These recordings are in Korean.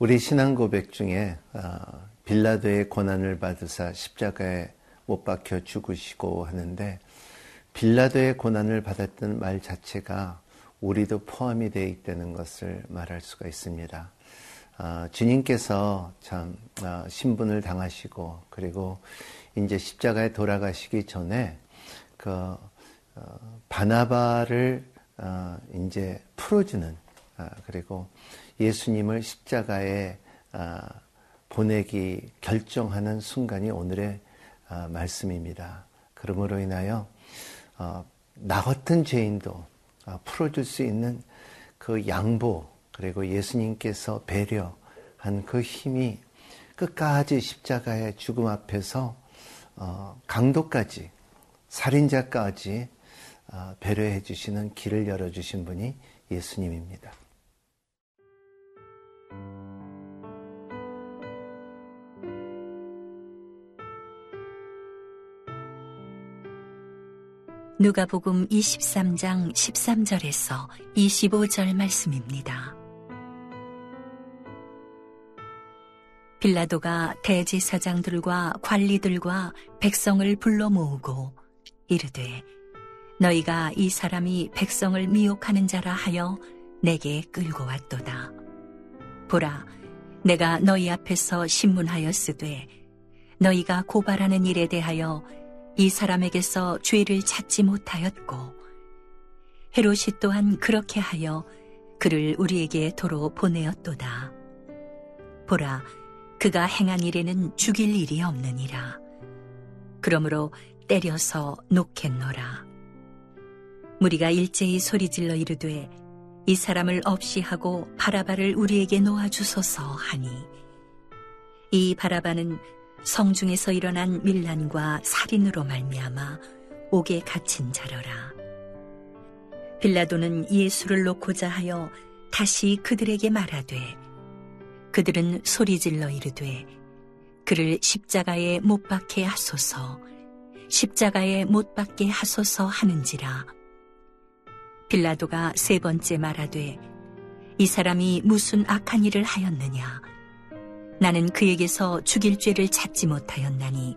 우리 신앙 고백 중에 어, 빌라도의 고난을 받으사 십자가에 못 박혀 죽으시고 하는데 빌라도의 고난을 받았던 말 자체가 우리도 포함이 되어 있다는 것을 말할 수가 있습니다. 어, 주님께서 참 어, 신분을 당하시고 그리고 이제 십자가에 돌아가시기 전에 그 어, 바나바를 어, 이제 풀어주는 어, 그리고 예수님을 십자가에 어, 보내기 결정하는 순간이 오늘의 어, 말씀입니다. 그러므로 인하여 어, 나 같은 죄인도 어, 풀어줄 수 있는 그 양보 그리고 예수님께서 배려한 그 힘이 끝까지 십자가의 죽음 앞에서 강도까지 살인자까지 배려해 주시는 길을 열어 주신 분이 예수님입니다. 누가복음 23장 13절에서 25절 말씀입니다. 빌라도가 대제사장들과 관리들과 백성을 불러 모으고 이르되 너희가 이 사람이 백성을 미혹하는 자라 하여 내게 끌고 왔도다. 보라, 내가 너희 앞에서 신문하였으되 너희가 고발하는 일에 대하여 이 사람에게서 죄를 찾지 못하였고 헤롯이 또한 그렇게 하여 그를 우리에게 도로 보내었도다. 보라, 그가 행한 일에는 죽일 일이 없느니라. 그러므로 때려서 놓겠노라. 무리가 일제히 소리질러 이르되 이 사람을 없이 하고 바라바를 우리에게 놓아주소서 하니 이 바라바는 성중에서 일어난 밀란과 살인으로 말미암아 옥에 갇힌 자러라. 빌라도는 예수를 놓고자 하여 다시 그들에게 말하되 그들은 소리질러 이르되 그를 십자가에 못 박게 하소서 십자가에 못 박게 하소서 하는지라 빌라도가 세 번째 말하되 이 사람이 무슨 악한 일을 하였느냐 나는 그에게서 죽일 죄를 찾지 못하였나니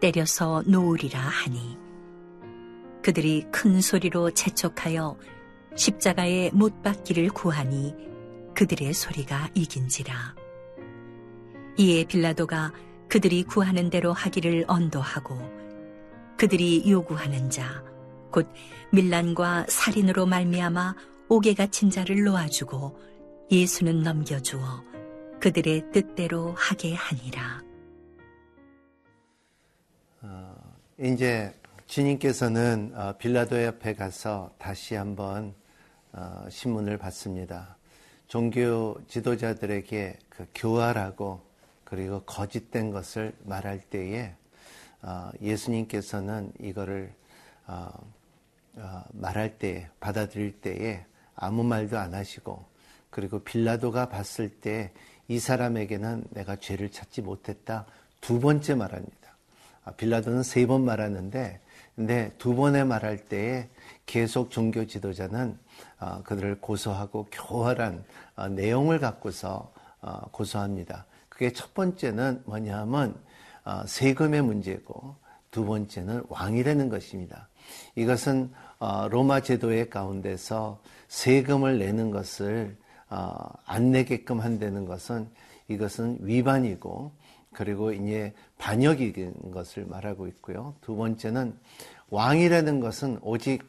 때려서 놓으리라 하니. 그들이 큰 소리로 재촉하여 십자가에 못 박기를 구하니 그들의 소리가 이긴지라. 이에 빌라도가 그들이 구하는 대로 하기를 언도하고 그들이 요구하는 자 곧 밀란과 살인으로 말미암아 옥에 갇힌 자를 놓아주고 예수는 넘겨주어 그들의 뜻대로 하게 하니라. 어, 이제 주님께서는 어, 빌라도 옆에 가서 다시 한번 어, 신문을 받습니다. 종교 지도자들에게 그 교활하고 그리고 거짓된 것을 말할 때에 어, 예수님께서는 이거를 말할 때 받아들일 때에 아무 말도 안 하시고 그리고 빌라도가 봤을 때 이 사람에게는 내가 죄를 찾지 못했다. 두 번째 말합니다. 아, 빌라도는 세 번 말하는데, 근데 두 번에 말할 때에 계속 종교 지도자는 어, 그들을 고소하고 교활한 어, 내용을 갖고서 어, 고소합니다. 그게 첫 번째는 뭐냐 하면 세금의 문제고 두 번째는 왕이라는 것입니다. 이것은 로마 제도의 가운데서 세금을 내는 것을 어, 안 내게끔 한다는 것은 이것은 위반이고 그리고 이제 반역인 것을 말하고 있고요. 두 번째는 왕이라는 것은 오직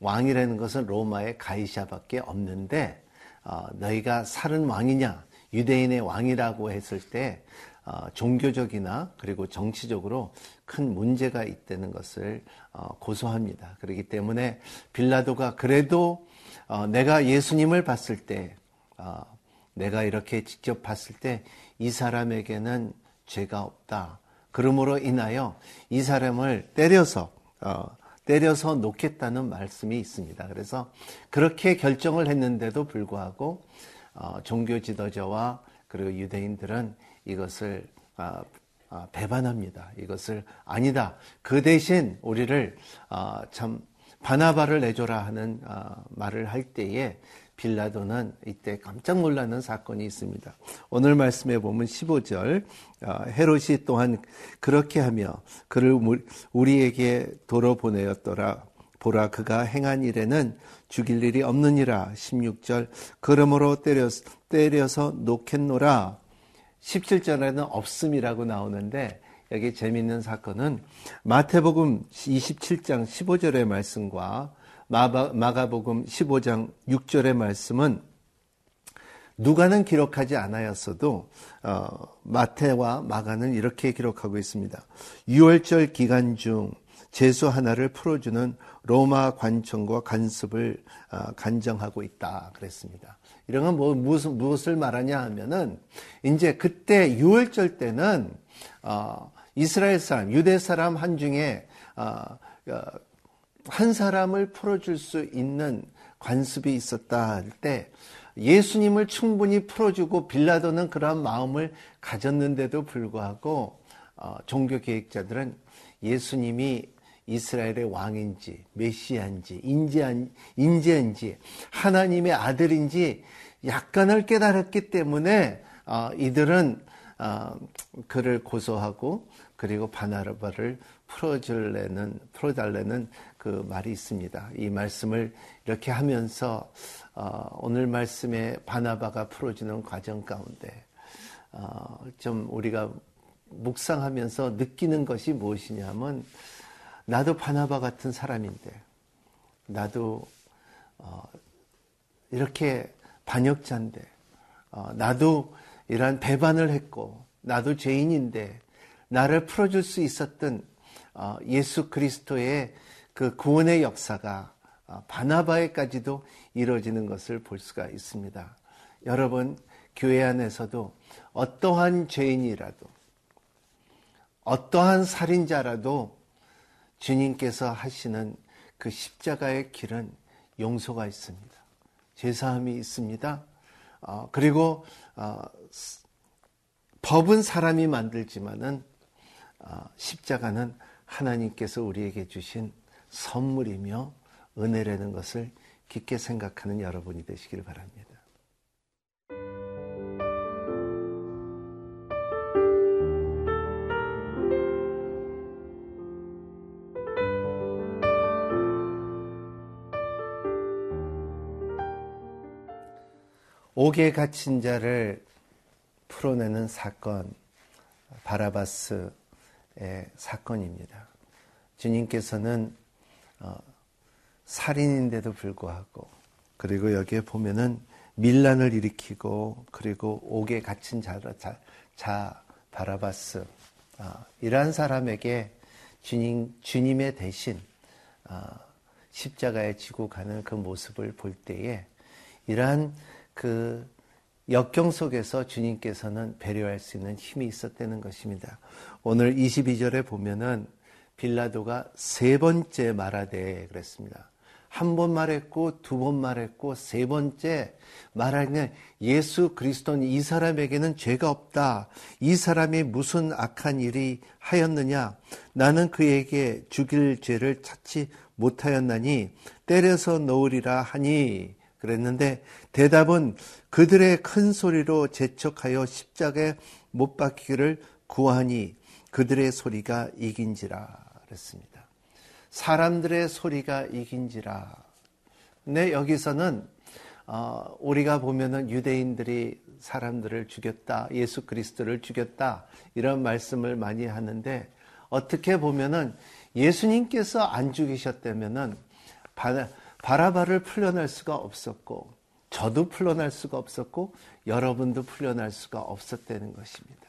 왕이라는 것은 로마의 가이샤밖에 없는데 어, 너희가 살은 왕이냐 유대인의 왕이라고 했을 때 어, 종교적이나 그리고 정치적으로 큰 문제가 있다는 것을 어, 고소합니다. 그렇기 때문에 빌라도가 그래도 어, 내가 예수님을 봤을 때, 어, 내가 이렇게 직접 봤을 때 이 사람에게는 죄가 없다. 그러므로 인하여 이 사람을 때려서 어, 때려서 놓겠다는 말씀이 있습니다. 그래서 그렇게 결정을 했는데도 불구하고 어, 종교 지도자와 그리고 유대인들은 이것을 아, 아, 배반합니다. 이것을 아니다. 그 대신 우리를 아, 참 바나바를 내줘라 하는 어, 말을 할 때에 빌라도는 이때 깜짝 놀라는 사건이 있습니다. 오늘 말씀에 보면 15절 어, 헤롯이 또한 그렇게 하며 그를 우리에게 도로 보내었더라. 보라 그가 행한 일에는 죽일 일이 없느니라. 16절 그러므로 때려, 때려서 놓겠노라. 17절에는 없음이라고 나오는데 여기 재미있는 사건은 마태복음 27장 15절의 말씀과 마가복음 15장 6절의 말씀은 누가는 기록하지 않았어도 어, 마태와 마가는 이렇게 기록하고 있습니다. 6월절 기간 중 제수 하나를 풀어주는 로마 관청과 간섭을 어, 간정하고 있다 그랬습니다. 이런 건 뭐, 무슨, 무엇을 말하냐 하면은 이제 그때 6월절 때는 어, 이스라엘 사람, 유대 사람 한 중에 어, 어, 한 사람을 풀어줄 수 있는 관습이 있었다 할 때 예수님을 충분히 풀어주고 빌라도는 그러한 마음을 가졌는데도 불구하고 어, 종교 계획자들은 예수님이 이스라엘의 왕인지 메시아인지 인재한, 인재인지 하나님의 아들인지 약간을 깨달았기 때문에 어, 이들은 어, 그를 고소하고 그리고 바나바를 풀어줄래는 풀어달래는 그 말이 있습니다. 이 말씀을 이렇게 하면서 어, 오늘 말씀에 바나바가 풀어주는 과정 가운데 어, 좀 우리가 묵상하면서 느끼는 것이 무엇이냐면 나도 바나바 같은 사람인데 나도 어, 이렇게 반역자인데 어, 나도 이러한 배반을 했고 나도 죄인인데 나를 풀어줄 수 있었던 어, 예수 그리스도의 그 구원의 역사가 어, 바나바에까지도 이루어지는 것을 볼 수가 있습니다. 여러분 교회 안에서도 어떠한 죄인이라도 어떠한 살인자라도 주님께서 하시는 그 십자가의 길은 용서가 있습니다. 제사함이 있습니다. 어, 그리고 어, 법은 사람이 만들지만은 어, 십자가는 하나님께서 우리에게 주신 선물이며 은혜라는 것을 깊게 생각하는 여러분이 되시길 바랍니다. 옥에 갇힌 자를 풀어내는 사건, 바라바스의 사건입니다. 주님께서는 어, 살인인데도 불구하고 그리고 여기에 보면은 밀란을 일으키고 그리고 옥에 갇힌 자, 자, 자 바라바스 어, 이러한 사람에게 주님 주님의 대신 어, 십자가에 지고 가는 그 모습을 볼 때에 이러한 그 역경 속에서 주님께서는 배려할 수 있는 힘이 있었다는 것입니다. 오늘 22절에 보면은 빌라도가 세 번째 말하되 그랬습니다. 한 번 말했고 두 번 말했고 세 번째 말하는 예수 그리스도는 이 사람에게는 죄가 없다. 이 사람이 무슨 악한 일이 하였느냐? 나는 그에게 죽일 죄를 찾지 못하였나니 때려서 놓으리라 하니 그랬는데 대답은 그들의 큰 소리로 재촉하여 십자가에 못 박히기를 구하니 그들의 소리가 이긴지라 그랬습니다. 사람들의 소리가 이긴지라. 네, 여기서는 어, 우리가 보면은 유대인들이 사람들을 죽였다, 예수 그리스도를 죽였다 이런 말씀을 많이 하는데 어떻게 보면은 예수님께서 안 죽이셨다면은 바라바를 풀려날 수가 없었고 저도 풀려날 수가 없었고 여러분도 풀려날 수가 없었다는 것입니다.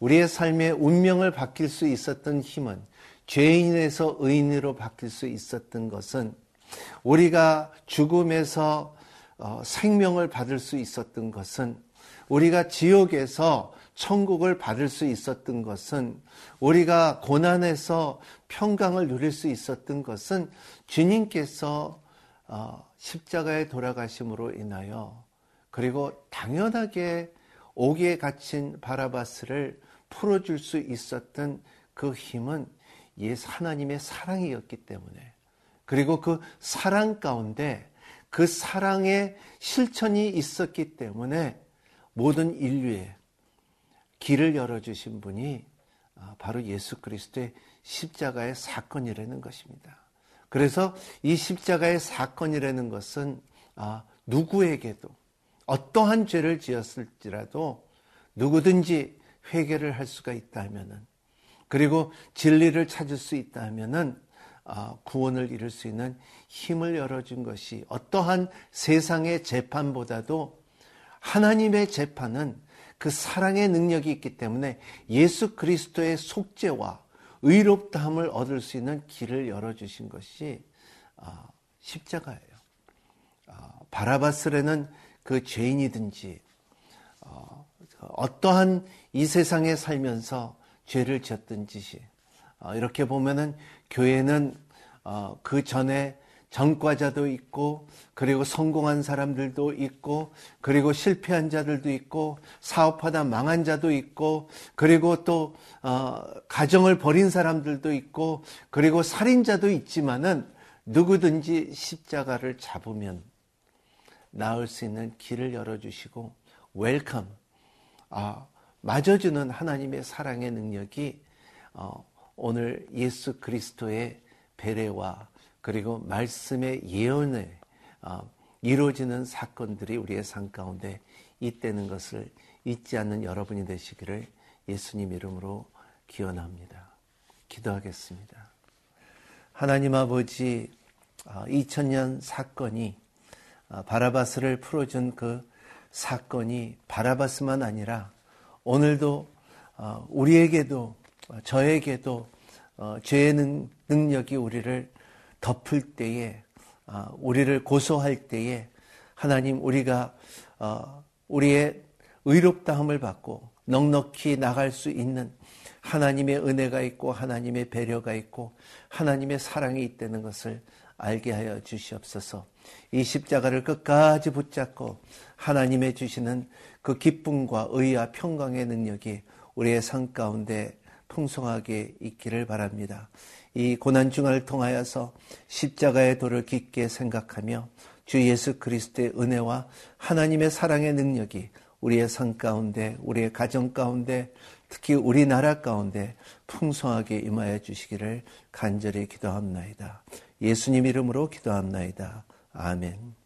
우리의 삶의 운명을 바뀔 수 있었던 힘은 죄인에서 의인으로 바뀔 수 있었던 것은 우리가 죽음에서 어, 생명을 받을 수 있었던 것은 우리가 지옥에서 천국을 받을 수 있었던 것은 우리가 고난에서 평강을 누릴 수 있었던 것은 주님께서 어, 십자가에 돌아가심으로 인하여 그리고 당연하게 옥에 갇힌 바라바스를 풀어줄 수 있었던 그 힘은 예수 하나님의 사랑이었기 때문에 그리고 그 사랑 가운데 그 사랑의 실천이 있었기 때문에 모든 인류의 길을 열어주신 분이 아, 바로 예수 그리스도의 십자가의 사건이라는 것입니다. 그래서 이 십자가의 사건이라는 것은 아, 누구에게도 어떠한 죄를 지었을지라도 누구든지 회개를 할 수가 있다면은 그리고 진리를 찾을 수 있다면은 아, 구원을 이룰 수 있는 힘을 열어준 것이 어떠한 세상의 재판보다도 하나님의 재판은 그 사랑의 능력이 있기 때문에 예수 그리스도의 속죄와 의롭다함을 얻을 수 있는 길을 열어주신 것이 아, 십자가예요. 아, 바라바스라는 그 죄인이든지 어, 어떠한 이 세상에 살면서 죄를 지었든지 어, 이렇게 보면은 교회는 어, 그 전에 전과자도 있고 그리고 성공한 사람들도 있고 그리고 실패한 자들도 있고 사업하다 망한 자도 있고 그리고 또 어, 가정을 버린 사람들도 있고 그리고 살인자도 있지만은 누구든지 십자가를 잡으면 나을 수 있는 길을 열어주시고 welcome 아, 맞아주는 하나님의 사랑의 능력이 어, 오늘 예수 그리스도의 배례와 그리고 말씀의 예언에 어, 이루어지는 사건들이 우리의 삶 가운데 있다는 것을 잊지 않는 여러분이 되시기를 예수님 이름으로 기원합니다. 기도하겠습니다. 하나님 아버지 2000년 어, 사건이 어, 바라바스를 풀어준 그 사건이 바라바스만 아니라 오늘도 우리에게도 저에게도 죄의 능력이 우리를 덮을 때에 어, 우리를 고소할 때에 하나님 우리가 어, 우리의 의롭다함을 받고 넉넉히 나갈 수 있는 하나님의 은혜가 있고 하나님의 배려가 있고 하나님의 사랑이 있다는 것을 알게 하여 주시옵소서. 이 십자가를 끝까지 붙잡고 하나님의 주시는 그 기쁨과 의와 평강의 능력이 우리의 삶 가운데 풍성하게 있기를 바랍니다. 이 고난 중을 통하여서 십자가의 도를 깊게 생각하며 주 예수 그리스도의 은혜와 하나님의 사랑의 능력이 우리의 삶 가운데, 우리의 가정 가운데, 특히 우리나라 가운데 풍성하게 임하여 주시기를 간절히 기도합나이다. 예수님 이름으로 기도합나이다. 아멘.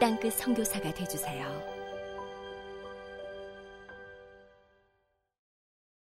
땅끝 성교사가 되주세요